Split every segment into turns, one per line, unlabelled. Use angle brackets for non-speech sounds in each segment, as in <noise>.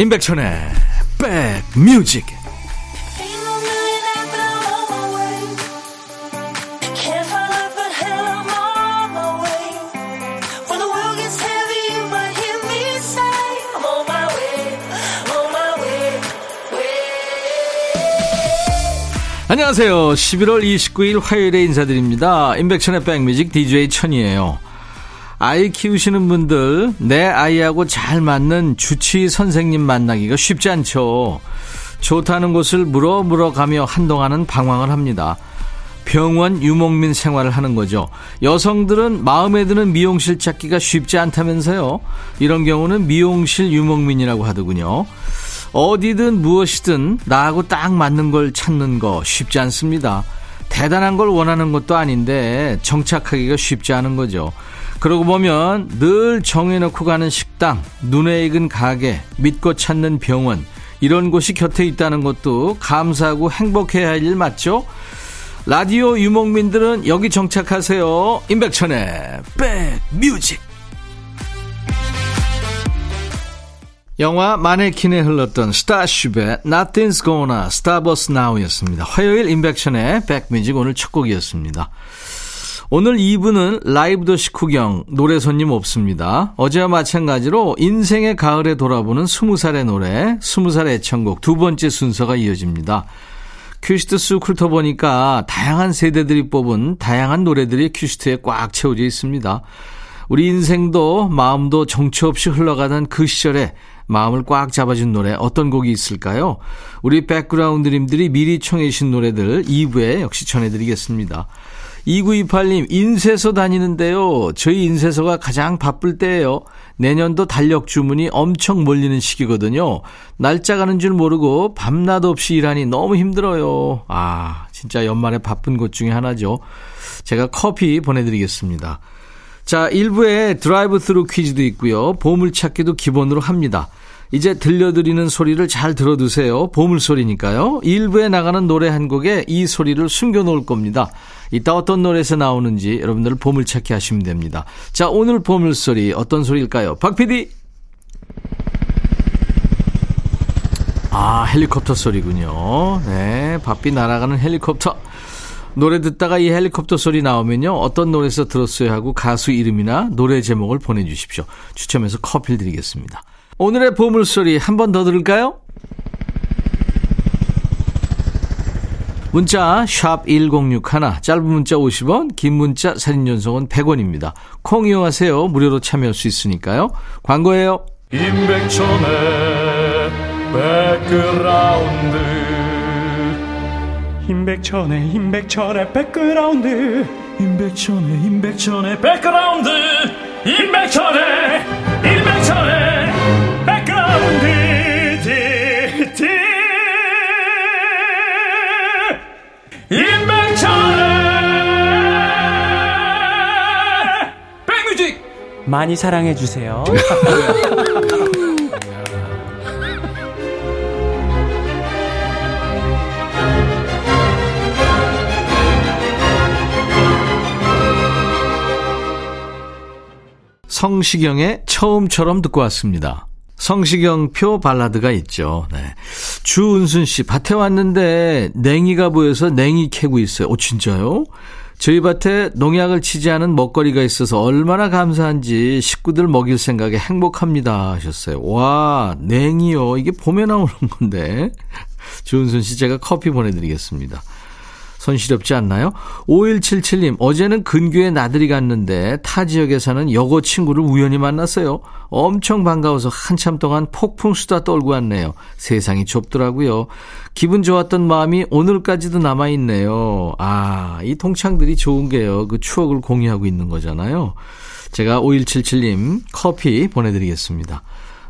임백천의 백뮤직 안녕하세요. 11월 29일 화요일에 인사드립니다. 임백천의 백뮤직 DJ 천이에요. 아이 키우시는 분들 내 아이하고 잘 맞는 주치 선생님 만나기가 쉽지 않죠. 좋다는 곳을 물어 물어 가며 한동안은 방황을 합니다. 병원 유목민 생활을 하는 거죠. 여성들은 마음에 드는 미용실 찾기가 쉽지 않다면서요. 이런 경우는 미용실 유목민이라고 하더군요. 어디든 무엇이든 나하고 딱 맞는 걸 찾는 거 쉽지 않습니다. 대단한 걸 원하는 것도 아닌데 정착하기가 쉽지 않은 거죠. 그러고 보면 늘 정해놓고 가는 식당, 눈에 익은 가게, 믿고 찾는 병원, 이런 곳이 곁에 있다는 것도 감사하고 행복해야 할 일 맞죠? 라디오 유목민들은 여기 정착하세요. 임백천의 백뮤직. 영화 마네킨에 흘렀던 스타쉽의 Nothing's Gonna Stop Us Now였습니다. 화요일 임백천의 백뮤직 오늘 첫 곡이었습니다. 오늘 2부는 라이브 도시 구경, 노래 손님 없습니다. 어제와 마찬가지로 인생의 가을에 돌아보는 20살의 노래, 20살 애창곡 두 번째 순서가 이어집니다. 큐시트 쑥 훑어보니까 다양한 세대들이 뽑은 다양한 노래들이 큐시트에 꽉 채워져 있습니다. 우리 인생도 마음도 정처 없이 흘러가던 그 시절에 마음을 꽉 잡아준 노래 어떤 곡이 있을까요? 우리 백그라운드님들이 미리 청해 주신 노래들 2부에 역시 전해드리겠습니다. 2928님, 인쇄소 다니는데요. 저희 인쇄소가 가장 바쁠 때예요. 내년도 달력 주문이 엄청 몰리는 시기거든요. 날짜 가는 줄 모르고 밤낮 없이 일하니 너무 힘들어요. 아, 진짜 연말에 바쁜 곳 중에 하나죠. 제가 커피 보내드리겠습니다. 자, 1부에 드라이브 스루 퀴즈도 있고요. 보물찾기도 기본으로 합니다. 이제 들려드리는 소리를 잘 들어두세요. 보물소리니까요. 1부에 나가는 노래 한 곡에 이 소리를 숨겨놓을 겁니다. 이따 어떤 노래에서 나오는지 여러분들 보물찾기 하시면 됩니다. 자, 오늘 보물소리 어떤 소리일까요? 박 PD! 아, 헬리콥터 소리군요. 네, 바삐 날아가는 헬리콥터. 노래 듣다가 이 헬리콥터 소리 나오면요. 어떤 노래에서 들었어요 하고 가수 이름이나 노래 제목을 보내주십시오. 추첨해서 커피를 드리겠습니다. 오늘의 보물소리 한 번 더 들을까요? 문자 1061, 짧은 문자 50원, 긴 문자 사진 연속은 100원입니다. 콩 이용하세요. 무료로 참여할 수 있으니까요. 광고예요.
임백천의 백그라운드 임백천의 임백천의 백그라운드 임백천의 임백천의 백그라운드 임백천의 임백천의
많이 사랑해 주세요.
성시경의 처음처럼 듣고 왔습니다. 성시경표 발라드가 있죠. 네. 주은순 씨, 밭에 왔는데 냉이가 보여서 냉이 캐고 있어요. 오, 진짜요? 저희 밭에 농약을 치지 않은 먹거리가 있어서 얼마나 감사한지 식구들 먹일 생각에 행복합니다 하셨어요. 와, 냉이요. 이게 봄에 나오는 건데. <laughs> 주은순 씨 제가 커피 보내드리겠습니다. 손시렵지 않나요? 5177님, 어제는 근교에 나들이 갔는데 타 지역에 사는 여고 친구를 우연히 만났어요. 엄청 반가워서 한참 동안 폭풍 수다 떨고 왔네요. 세상이 좁더라고요. 기분 좋았던 마음이 오늘까지도 남아있네요. 아, 이 동창들이 좋은 게요. 그 추억을 공유하고 있는 거잖아요. 제가 5177님 커피 보내드리겠습니다.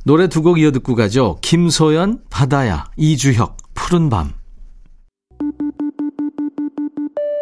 노래 두 곡 이어 듣고 가죠. 김소연, 바다야, 이주혁, 푸른 밤.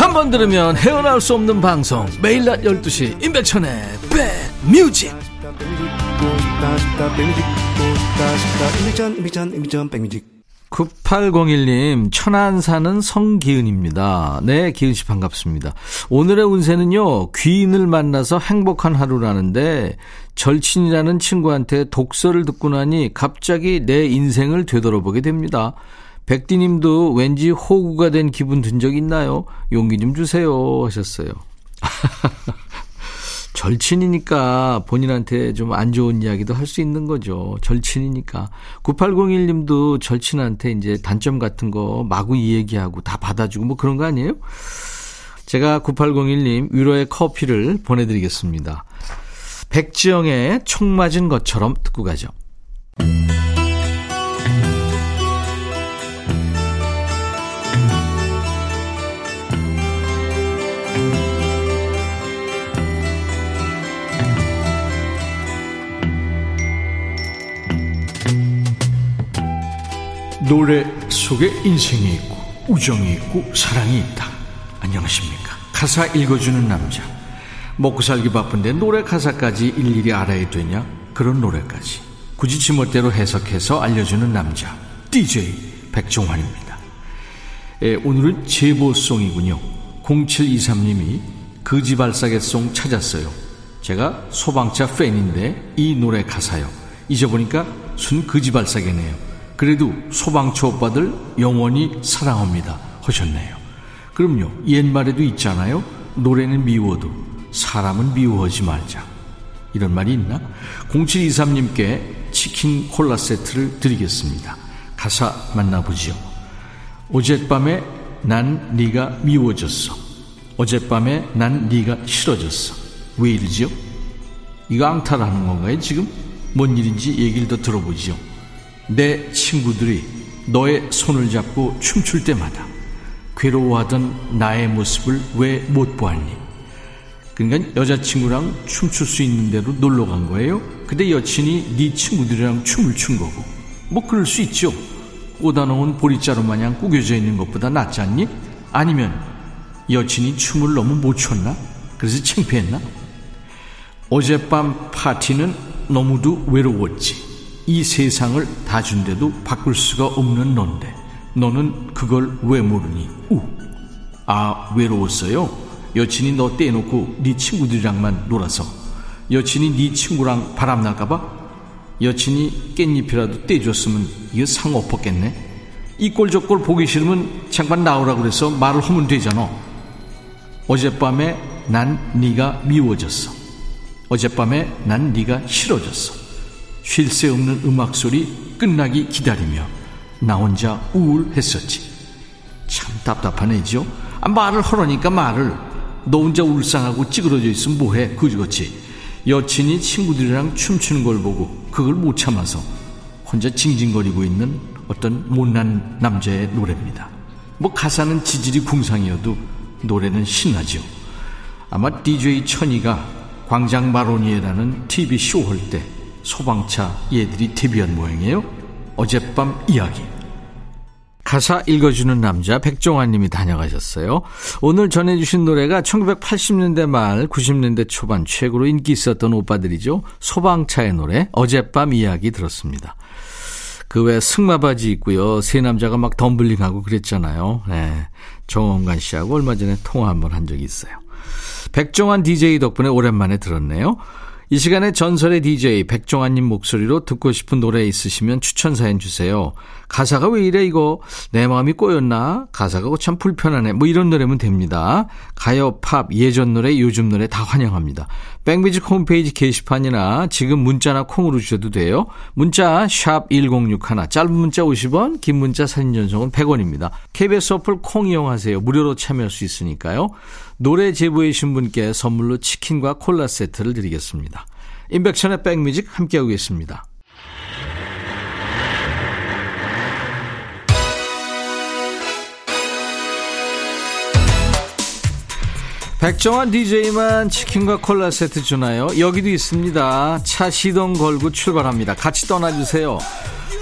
한 번 들으면 헤어나올 수 없는 방송 매일 낮 12시 임백천의 백뮤직
싶다 백뮤직 듣고 싶다 싶다 백뮤직 듣고 싶다 싶다 임백천 임백천 임백천 백뮤직
9801님, 천안 사는 성기은입니다. 네, 기은 씨 반갑습니다. 오늘의 운세는요, 귀인을 만나서 행복한 하루라는데, 절친이라는 친구한테 독서를 듣고 나니 갑자기 내 인생을 되돌아보게 됩니다. 백디님도 왠지 호구가 된 기분 든 적 있나요? 용기 좀 주세요. 하셨어요. <laughs> 절친이니까 본인한테 좀 안 좋은 이야기도 할 수 있는 거죠. 절친이니까. 9801님도 절친한테 이제 단점 같은 거 마구 이 얘기하고 다 받아주고 뭐 그런 거 아니에요? 제가 9801님 위로의 커피를 보내드리겠습니다. 백지영의 총 맞은 것처럼 듣고 가죠. 노래 속에 인생이 있고 우정이 있고 사랑이 있다. 안녕하십니까. 가사 읽어주는 남자. 먹고 살기 바쁜데 노래 가사까지 일일이 알아야 되냐? 그런 노래까지. 굳이 지멋대로 해석해서 알려주는 남자. DJ 백종환입니다. 예, 오늘은 제보송이군요. 0723님이 그지발사계송 찾았어요. 제가 소방차 팬인데 이 노래 가사요. 잊어보니까 순 그지발사계네요. 그래도 소방차 오빠들 영원히 사랑합니다. 하셨네요. 그럼요. 옛말에도 있잖아요. 노래는 미워도 사람은 미워하지 말자. 이런 말이 있나? 0723님께 치킨 콜라 세트를 드리겠습니다. 가사 만나보죠. 어젯밤에 난 네가 미워졌어. 어젯밤에 난 네가 싫어졌어. 왜 이러지요? 이거 앙탈하는 건가요 지금? 뭔 일인지 얘기를 더 들어보죠. 내 친구들이 너의 손을 잡고 춤출 때마다 괴로워하던 나의 모습을 왜 못 보았니? 그러니까 여자친구랑 춤출 수 있는 대로 놀러 간 거예요. 근데 여친이 네 친구들이랑 춤을 춘 거고. 뭐 그럴 수 있죠. 꽂아놓은 보리자루 마냥 구겨져 있는 것보다 낫지 않니? 아니면 여친이 춤을 너무 못 췄나? 그래서 창피했나? 어젯밤 파티는 너무도 외로웠지. 이 세상을 다 준데도 바꿀 수가 없는 넌데 너는 그걸 왜 모르니? 우. 아 외로웠어요? 여친이 너 떼놓고 네 친구들이랑만 놀아서 여친이 네 친구랑 바람날까봐? 여친이 깻잎이라도 떼줬으면 이거 상 엎었겠네? 이 꼴 저 꼴 보기 싫으면 잠깐 나오라 그래서 말을 하면 되잖아 어젯밤에 난 네가 미워졌어 어젯밤에 난 네가 싫어졌어 쉴 새 없는 음악 소리 끝나기 기다리며 나 혼자 우울했었지. 참 답답하네죠. 아, 말을 하라니까 말을. 너 혼자 울상하고 찌그러져 있으면 뭐해 그지같이. 여친이 친구들이랑 춤추는 걸 보고 그걸 못 참아서 혼자 징징거리고 있는 어떤 못난 남자의 노래입니다. 뭐 가사는 지질이 궁상이어도 노래는 신나죠. 아마 DJ 천이가 광장 마로니에라는 TV 쇼 할 때 소방차 얘들이 데뷔한 모양이에요. 어젯밤 이야기. 가사 읽어주는 남자 백종환 님이 다녀가셨어요. 오늘 전해주신 노래가 1980년대 말 90년대 초반 최고로 인기 있었던 오빠들이죠. 소방차의 노래 어젯밤 이야기 들었습니다. 그 외 승마바지 있고요. 세 남자가 막 덤블링하고 그랬잖아요. 네. 정원관 씨하고 얼마 전에 통화 한번 한 적이 있어요. 백종환 DJ 덕분에 오랜만에 들었네요. 이 시간에 전설의 DJ 백종환님 목소리로 듣고 싶은 노래 있으시면 추천 사연 주세요. 가사가 왜 이래 이거 내 마음이 꼬였나 가사가 참 불편하네 뭐 이런 노래면 됩니다. 가요, 팝, 예전 노래, 요즘 노래 다 환영합니다. 백뮤직 홈페이지 게시판이나 지금 문자나 콩으로 주셔도 돼요. 문자 1061, 짧은 문자 50원, 긴 문자 사진 전송은 100원입니다. KBS 어플 콩 이용하세요. 무료로 참여할 수 있으니까요. 노래 제보해 주신 분께 선물로 치킨과 콜라 세트를 드리겠습니다. 인백션의 백뮤직 함께하고 계십니다. 백정환 DJ만 치킨과 콜라 세트 주나요? 여기도 있습니다. 차 시동 걸고 출발합니다. 같이 떠나주세요.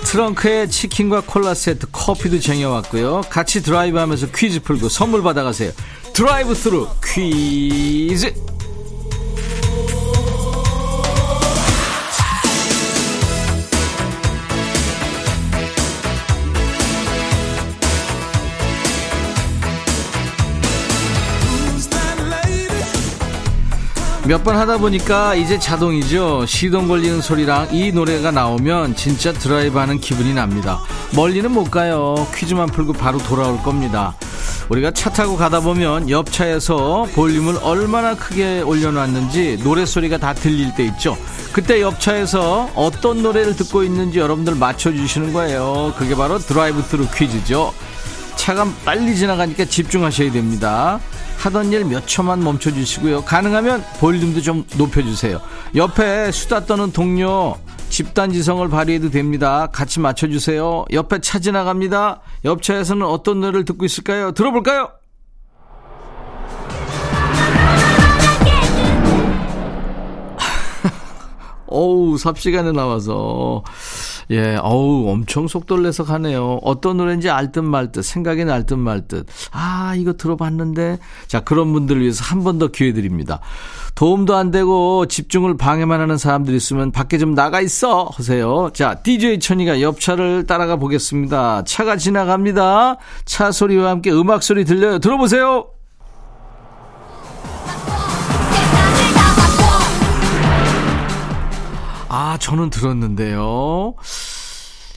트렁크에 치킨과 콜라 세트, 커피도 쟁여왔고요. 같이 드라이브 하면서 퀴즈 풀고 선물 받아가세요. 드라이브 스루 퀴즈! 몇 번 하다 보니까 이제 자동이죠. 시동 걸리는 소리랑 이 노래가 나오면 진짜 드라이브 하는 기분이 납니다. 멀리는 못 가요. 퀴즈만 풀고 바로 돌아올 겁니다. 우리가 차 타고 가다 보면 옆 차에서 볼륨을 얼마나 크게 올려놨는지 노래소리가 다 들릴 때 있죠. 그때 옆 차에서 어떤 노래를 듣고 있는지 여러분들 맞춰주시는 거예요. 그게 바로 드라이브 스루 퀴즈죠. 차가 빨리 지나가니까 집중하셔야 됩니다. 하던 일 몇 초만 멈춰주시고요. 가능하면 볼륨도 좀 높여주세요. 옆에 수다 떠는 동료 집단 지성을 발휘해도 됩니다. 같이 맞춰주세요. 옆에 차 지나갑니다. 옆차에서는 어떤 노래를 듣고 있을까요? 들어볼까요? <laughs> 어우, 삽시간에 나와서. 예, 어우, 엄청 속도를 내서 가네요. 어떤 노래인지 알 듯 말 듯, 생각이 날 듯 말 듯. 아, 이거 들어봤는데. 자, 그런 분들을 위해서 한 번 더 기회 드립니다. 도움도 안 되고 집중을 방해만 하는 사람들 있으면 밖에 좀 나가 있어 하세요. 자, DJ 천이가 옆차를 따라가 보겠습니다. 차가 지나갑니다. 차 소리와 함께 음악 소리 들려요. 들어보세요. 아, 저는 들었는데요.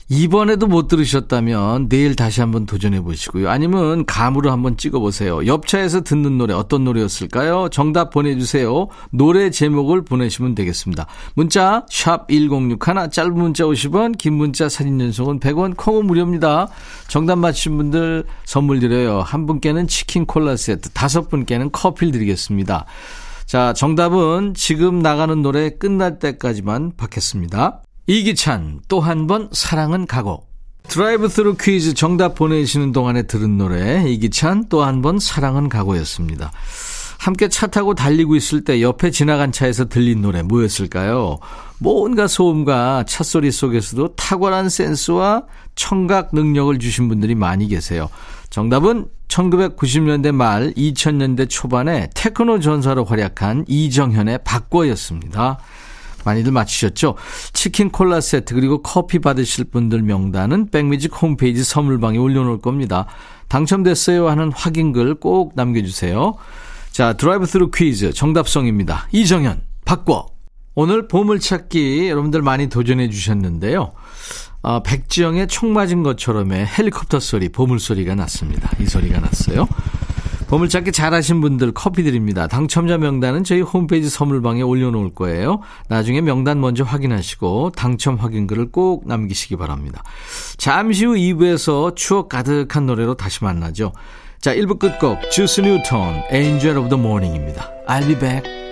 이번에도 못 들으셨다면 내일 다시 한번 도전해 보시고요. 아니면 감으로 한번 찍어 보세요. 옆차에서 듣는 노래 어떤 노래였을까요? 정답 보내주세요. 노래 제목을 보내시면 되겠습니다. 문자 1061, 짧은 문자 50원, 긴 문자 사진 연속은 100원, 콩은 무료입니다. 정답 맞히신 분들 선물 드려요. 한 분께는 치킨 콜라 세트, 다섯 분께는 커피를 드리겠습니다. 자, 정답은 지금 나가는 노래 끝날 때까지만 받겠습니다. 이기찬, 또 한 번 사랑은 가고. 드라이브 스루 퀴즈 정답 보내시는 동안에 들은 노래, 이기찬, 또 한 번 사랑은 가고였습니다. 함께 차 타고 달리고 있을 때 옆에 지나간 차에서 들린 노래 뭐였을까요? 뭔가 소음과 찻소리 속에서도 탁월한 센스와 청각 능력을 주신 분들이 많이 계세요. 정답은 1990년대 말 2000년대 초반에 테크노 전사로 활약한 이정현의 박과였습니다. 많이들 맞히셨죠? 치킨 콜라 세트 그리고 커피 받으실 분들 명단은 백뮤직 홈페이지 선물방에 올려놓을 겁니다. 당첨됐어요 하는 확인글 꼭 남겨주세요. 자, 드라이브 스루 퀴즈 정답송입니다. 이정현, 바꿔. 오늘 보물찾기 여러분들 많이 도전해 주셨는데요. 아, 백지영의 총 맞은 것처럼의 헬리콥터 소리, 보물 소리가 났습니다. 이 소리가 났어요. 보물찾기 잘하신 분들 커피 드립니다. 당첨자 명단은 저희 홈페이지 선물방에 올려놓을 거예요. 나중에 명단 먼저 확인하시고 당첨 확인글을 꼭 남기시기 바랍니다. 잠시 후 2부에서 추억 가득한 노래로 다시 만나죠. 자, 1부 끝곡 주스 뉴턴, Angel of the Morning입니다. I'll be back.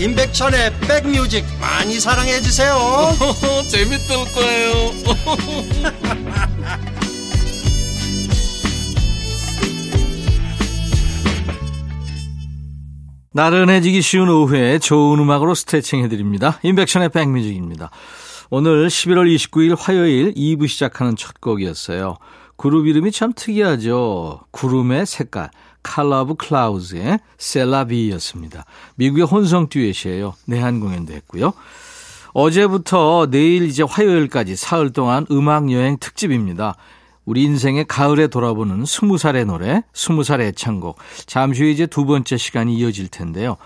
임백천의 백뮤직 많이 사랑해 주세요 <laughs>
재밌을 거예요 <laughs> 나른해지기 쉬운 오후에 좋은 음악으로 스트레칭 해드립니다. 인백션의 백뮤직입니다. 오늘 11월 29일 화요일 2부 시작하는 첫 곡이었어요. 그룹 이름이 참 특이하죠. 구름의 색깔. Of Clouds의 셀라비였습니다. 미국의 혼성 듀엣이에요. 내한 공연도 했고요. 어제부터 내일 이제 화요일까지 사흘 동안 음악 여행 특집입니다. 우리 인생의 가을에 돌아보는 스무 살의 노래, 스무 살의 애창곡. 잠시 후에 이제 두 번째 시간이 이어질 텐데요.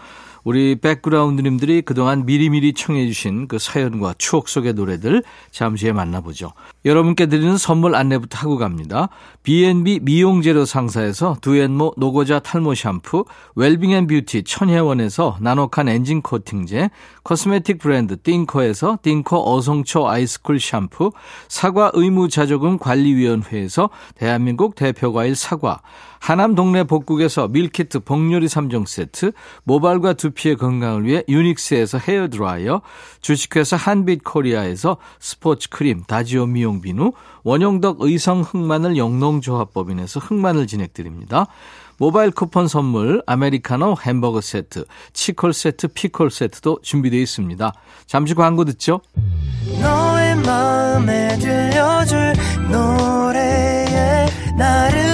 우리 백그라운드님들이 그동안 미리미리 청해주신 그 사연과 추억 속의 노래들 잠시 후에 만나보죠. 여러분께 드리는 선물 안내부터 하고 갑니다. B&B 미용재료 상사에서 두앤모 노고자 탈모 샴푸, 웰빙앤뷰티 천혜원에서 나노칸 엔진 코팅제, 코스메틱 브랜드 띵코에서 띵코 어성초 아이스쿨 샴푸, 사과 의무자조금 관리위원회에서 대한민국 대표과일 사과, 하남 동네 복국에서 밀키트 복요리 3종 세트, 모발과 두피의 건강을 위해 유닉스에서 헤어드라이어, 주식회사 한빛코리아에서 스포츠 크림 다지오 미용 비누, 원용덕 의성 흑마늘 영농조합법인에서 흑마늘 진액 드립니다. 모바일 쿠폰 선물, 아메리카노 햄버거 세트, 치콜 세트, 피콜 세트도 준비되어 있습니다. 잠시 광고 듣죠. 너의 마음에 들려줄 노래에 나를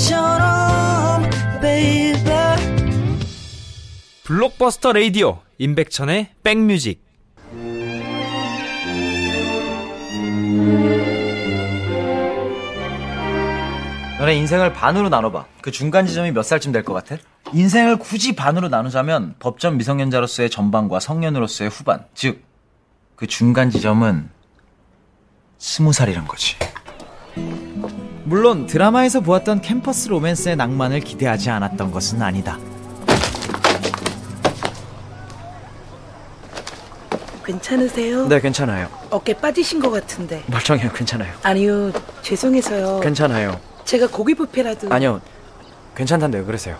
지금처럼 baby
블록버스터 레이디오 임백천의 백뮤직
너네 인생을 반으로 나눠봐. 그 중간 지점이 몇 살쯤 될 것 같아? 인생을 굳이 반으로 나누자면 법전 미성년자로서의 전반과 성년으로서의 후반. 즉, 그 중간 지점은 스무 살이란 거지. 물론 드라마에서 보았던 캠퍼스 로맨스의 낭만을 기대하지 않았던 것은 아니다.
괜찮으세요?
네, 괜찮아요.
어깨 빠지신 것 같은데.
멀쩡해요, 괜찮아요.
아니요, 죄송해서요.
괜찮아요.
제가 고기 뷔페라도.
아니요, 괜찮단데요, 그러세요.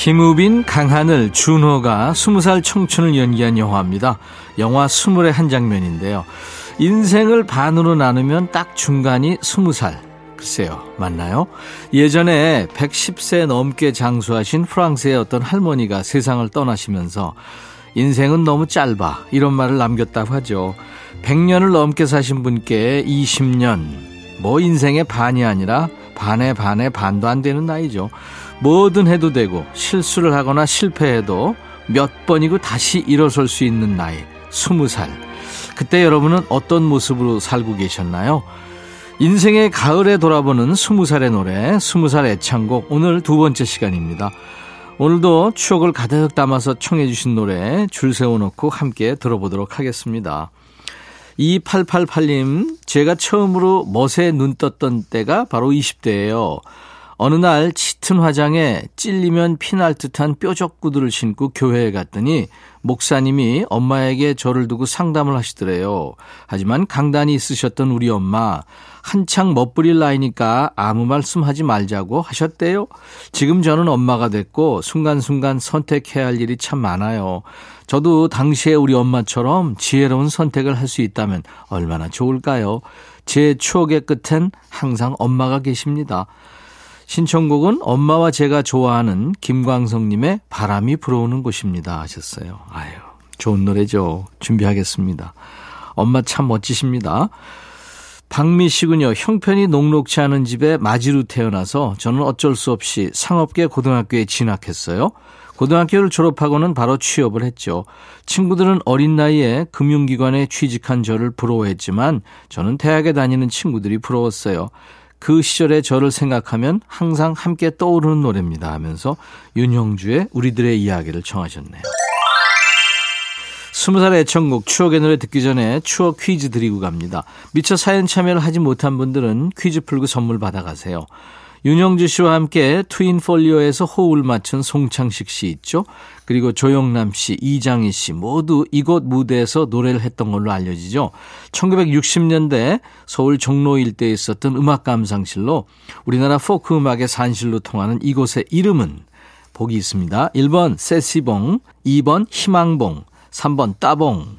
김우빈, 강하늘, 준호가 20살 청춘을 연기한 영화입니다. 영화 스물의 한 장면인데요. 인생을 반으로 나누면 딱 중간이 20살. 글쎄요, 맞나요? 예전에 110세 넘게 장수하신 프랑스의 어떤 할머니가 세상을 떠나시면서 인생은 너무 짧아. 이런 말을 남겼다고 하죠. 100년을 넘게 사신 분께 20년, 뭐 인생의 반이 아니라 반의 반의 반도 안 되는 나이죠. 뭐든 해도 되고 실수를 하거나 실패해도 몇 번이고 다시 일어설 수 있는 나이, 20살. 그때 여러분은 어떤 모습으로 살고 계셨나요? 인생의 가을에 돌아보는 20살의 노래, 20살 애창곡, 오늘 두 번째 시간입니다. 오늘도 추억을 가득 담아서 청해 주신 노래 줄 세워놓고 함께 들어보도록 하겠습니다. 2888님, 제가 처음으로 멋에 눈 떴던 때가 바로 20대예요. 어느 날 짙은 화장에 찔리면 피날 듯한 뾰족구두를 신고 교회에 갔더니 목사님이 엄마에게 저를 두고 상담을 하시더래요. 하지만 강단이 있으셨던 우리 엄마 한창 멋부릴 나이니까 아무 말씀하지 말자고 하셨대요. 지금 저는 엄마가 됐고 순간순간 선택해야 할 일이 참 많아요. 저도 당시에 우리 엄마처럼 지혜로운 선택을 할 수 있다면 얼마나 좋을까요? 제 추억의 끝엔 항상 엄마가 계십니다. 신청곡은 엄마와 제가 좋아하는 김광석님의 바람이 불어오는 곳입니다 하셨어요. 아유, 좋은 노래죠. 준비하겠습니다. 엄마 참 멋지십니다. 박미 씨군요. 형편이 녹록치 않은 집에 마지로 태어나서 저는 어쩔 수 없이 상업계 고등학교에 진학했어요. 고등학교를 졸업하고는 바로 취업을 했죠. 친구들은 어린 나이에 금융기관에 취직한 저를 부러워했지만 저는 대학에 다니는 친구들이 부러웠어요. 그 시절의 저를 생각하면 항상 함께 떠오르는 노래입니다 하면서 윤형주의 우리들의 이야기를 청하셨네요. 스무 살의 애청곡 추억의 노래 듣기 전에 추억 퀴즈 드리고 갑니다. 미처 사연 참여를 하지 못한 분들은 퀴즈 풀고 선물 받아가세요. 윤영주 씨와 함께 트윈폴리오에서 호흡을 맞춘 송창식 씨 있죠. 그리고 조영남 씨, 이장희 씨 모두 이곳 무대에서 노래를 했던 걸로 알려지죠. 1960년대 서울 종로 일대에 있었던 음악 감상실로 우리나라 포크 음악의 산실로 통하는 이곳의 이름은 복이 있습니다. 1번 세시봉, 2번 희망봉, 3번 따봉.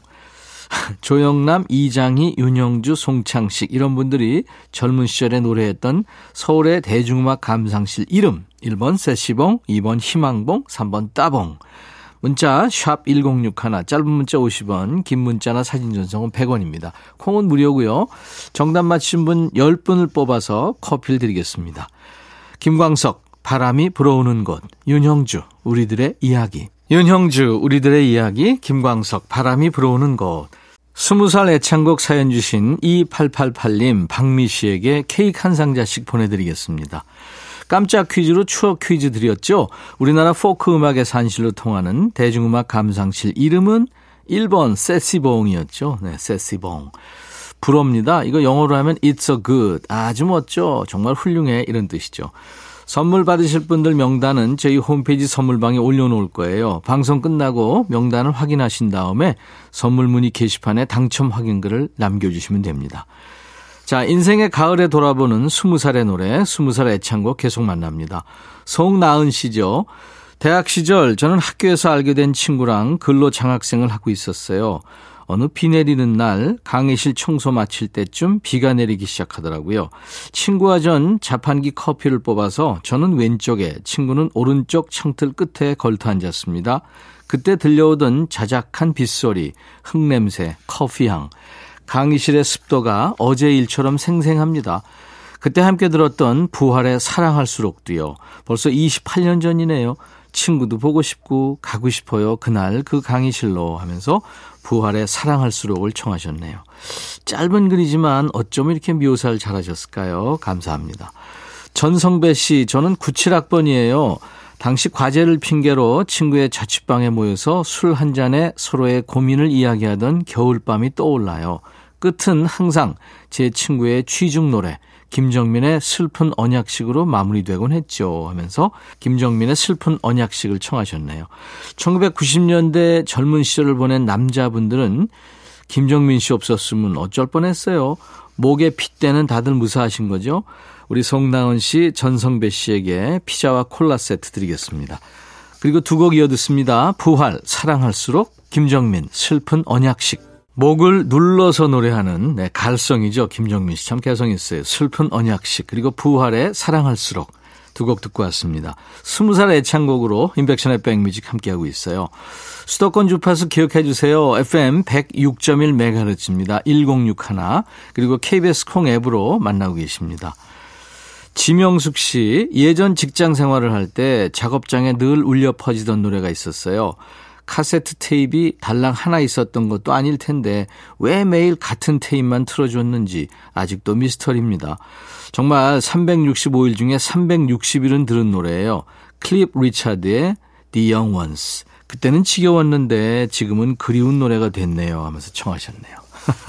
<laughs> 조영남, 이장희, 윤영주, 송창식 이런 분들이 젊은 시절에 노래했던 서울의 대중음악 감상실 이름 1번 세시봉, 2번 희망봉, 3번 따봉. 문자 샵 1061, 짧은 문자 50원, 긴 문자나 사진 전송은 100원입니다. 콩은 무료고요. 정답 맞힌 분 10분을 뽑아서 커피를 드리겠습니다. 김광석, 바람이 불어오는 곳, 윤형주, 우리들의 이야기. 윤형주, 우리들의 이야기, 김광석, 바람이 불어오는 곳. 스무 살 애창곡 사연 주신 2888님, 박미 씨에게 케이크 한 상자씩 보내드리겠습니다. 깜짝 퀴즈로 추억 퀴즈 드렸죠. 우리나라 포크 음악의 산실로 통하는 대중음악 감상실 이름은 1번 세시봉이었죠. 네, 세시봉. 부럽니다. 이거 영어로 하면 it's a good. 아주 멋져. 정말 훌륭해. 이런 뜻이죠. 선물 받으실 분들 명단은 저희 홈페이지 선물방에 올려놓을 거예요. 방송 끝나고 명단을 확인하신 다음에 선물 문의 게시판에 당첨 확인글을 남겨주시면 됩니다. 자, 인생의 가을에 돌아보는 20살의 노래, 20살 애창곡 계속 만납니다. 송나은 씨죠. 대학 시절 저는 학교에서 알게 된 친구랑 근로 장학생을 하고 있었어요. 어느 비 내리는 날 강의실 청소 마칠 때쯤 비가 내리기 시작하더라고요. 친구와 전 자판기 커피를 뽑아서 저는 왼쪽에 친구는 오른쪽 창틀 끝에 걸터 앉았습니다. 그때 들려오던 자작한 빗소리, 흙냄새, 커피향, 강의실의 습도가 어제 일처럼 생생합니다. 그때 함께 들었던 부활의 사랑할수록도요. 벌써 28년 전이네요. 친구도 보고 싶고 가고 싶어요. 그날 그 강의실로 하면서 부활의 사랑할수록을 청하셨네요. 짧은 글이지만 어쩜 이렇게 묘사를 잘하셨을까요? 감사합니다. 전성배 씨, 저는 97학번이에요. 당시 과제를 핑계로 친구의 자취방에 모여서 술 한 잔에 서로의 고민을 이야기하던 겨울밤이 떠올라요. 끝은 항상 제 친구의 취중 노래 김정민의 슬픈 언약식으로 마무리되곤 했죠 하면서 김정민의 슬픈 언약식을 청하셨네요. 1990년대 젊은 시절을 보낸 남자분들은 김정민 씨 없었으면 어쩔 뻔했어요. 목에 핏대는 다들 무사하신 거죠. 우리 송나은 씨, 전성배 씨에게 피자와 콜라 세트 드리겠습니다. 그리고 두 곡 이어 듣습니다. 부활, 사랑할수록, 김정민, 슬픈 언약식. 목을 눌러서 노래하는 네, 갈성이죠. 김정민 씨 참 개성 있어요. 슬픈 언약식 그리고 부활의 사랑할수록 두 곡 듣고 왔습니다. 스무 살 애창곡으로 인백션의 백뮤직 함께하고 있어요. 수도권 주파수 기억해 주세요. FM 106.1MHz입니다. 1061 그리고 KBS 콩 앱으로 만나고 계십니다. 지명숙 씨 예전 직장 생활을 할 때 작업장에 늘 울려 퍼지던 노래가 있었어요. 카세트 테이프 달랑 하나 있었던 것도 아닐 텐데 왜 매일 같은 테이프만 틀어줬는지 아직도 미스터리입니다. 정말 365일 중에 360일은 들은 노래예요. 클리프 리차드의 The Young Ones. 그때는 지겨웠는데 지금은 그리운 노래가 됐네요 하면서 청하셨네요.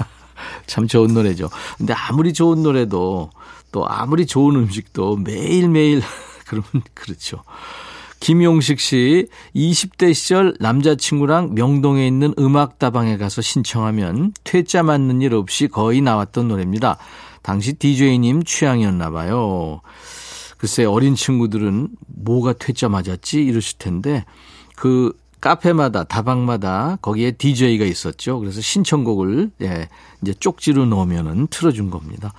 <laughs> 참 좋은 노래죠. 근데 아무리 좋은 노래도 또 아무리 좋은 음식도 매일매일 <laughs> 그러면 그렇죠. 김용식 씨, 20대 시절 남자친구랑 명동에 있는 음악다방에 가서 신청하면 퇴짜 맞는 일 없이 거의 나왔던 노래입니다. 당시 DJ님 취향이었나 봐요. 글쎄, 어린 친구들은 뭐가 퇴짜 맞았지? 이러실 텐데, 그 카페마다, 다방마다 거기에 DJ가 있었죠. 그래서 신청곡을, 예, 이제 쪽지로 넣으면은 틀어준 겁니다.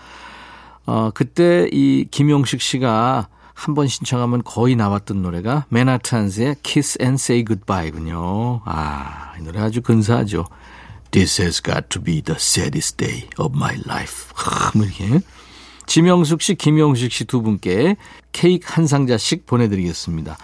어, 그때 이 김용식 씨가 한 번 신청하면 거의 나왔던 노래가 맨하탄스의 Kiss and Say Goodbye군요. 아, 이 노래 아주 근사하죠. This has got to be the saddest day of my life. 뭐 이렇게. 지명숙 씨, 김영식 씨두 분께 케이크 한 상자씩 보내드리겠습니다.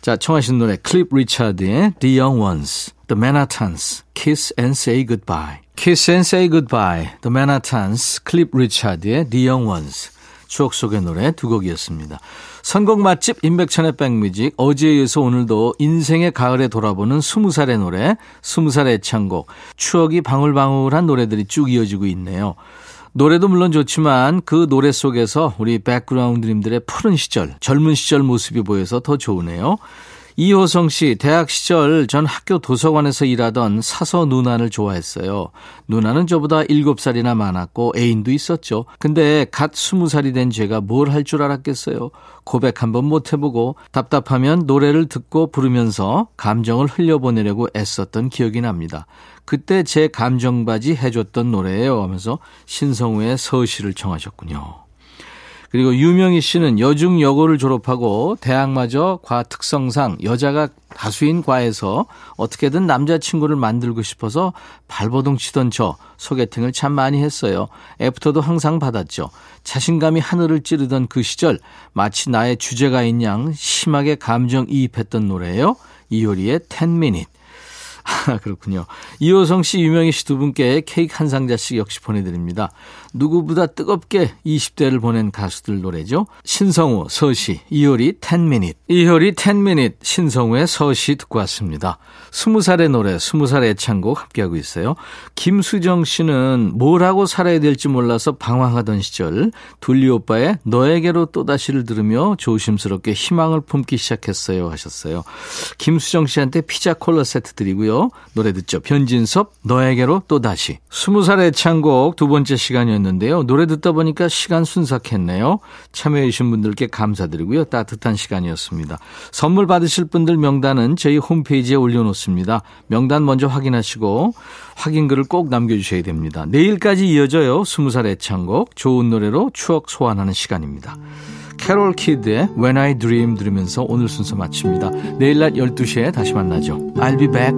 자, 청하신 노래 클립 리차드의 The Young Ones, The Manhattans, Kiss and Say Goodbye. Kiss and Say Goodbye, The Manhattans, 클립 리차드의 The Young Ones. 추억 속의 노래 두 곡이었습니다. 선곡 맛집 임백천의 백뮤직 어제에 이어서 오늘도 인생의 가을에 돌아보는 스무 살의 노래 스무 살의 애창곡 추억이 방울방울한 노래들이 쭉 이어지고 있네요. 노래도 물론 좋지만 그 노래 속에서 우리 백그라운드님들의 푸른 시절, 젊은 시절 모습이 보여서 더 좋으네요. 이호성 씨, 대학 시절 전 학교 도서관에서 일하던 사서 누나를 좋아했어요. 누나는 저보다 7살이나 많았고 애인도 있었죠. 근데 갓 20살이 된 제가 뭘 할 줄 알았겠어요. 고백 한번 못 해보고 답답하면 노래를 듣고 부르면서 감정을 흘려보내려고 애썼던 기억이 납니다. 그때 제 감정바지 해줬던 노래예요 하면서 신성우의 서시를 청하셨군요. 그리고 유명희 씨는 여중 여고를 졸업하고 대학마저 과 특성상 여자가 다수인 과에서 어떻게든 남자친구를 만들고 싶어서 발버둥 치던 저 소개팅을 참 많이 했어요. 애프터도 항상 받았죠. 자신감이 하늘을 찌르던 그 시절 마치 나의 주제가인 양 심하게 감정이입했던 노래예요. 이효리의 10 Minutes. 아, <laughs> 그렇군요. 이호성 씨, 유명희 씨 두 분께 케이크 한 상자씩 역시 보내드립니다. 누구보다 뜨겁게 20대를 보낸 가수들 노래죠. 신성우, 서시, 이효리 10 Minutes. 이효리 10 Minutes, 신성우의 서시 듣고 왔습니다. 20살의 노래, 20살 애창곡 함께하고 있어요. 김수정 씨는 뭘 하고 살아야 될지 몰라서 방황하던 시절 둘리 오빠의 너에게로 또다시를 들으며 조심스럽게 희망을 품기 시작했어요 하셨어요. 김수정 씨한테 피자 콜라 세트 드리고요. 노래 듣죠. 변진섭 너에게로 또다시. 20살 애창곡 두 번째 시간이었는데요. 노래 듣다 보니까 시간 순삭했네요. 참여해 주신 분들께 감사드리고요. 따뜻한 시간이었습니다. 선물 받으실 분들 명단은 저희 홈페이지에 올려놓습니다. 명단 먼저 확인하시고 확인글을 꼭 남겨주셔야 됩니다. 내일까지 이어져요. 20살 애창곡 좋은 노래로 추억 소환하는 시간입니다. 캐롤 키드의 When I Dream 들으면서 오늘 순서 마칩니다. 내일 낮 12시에 다시 만나죠. I'll be back.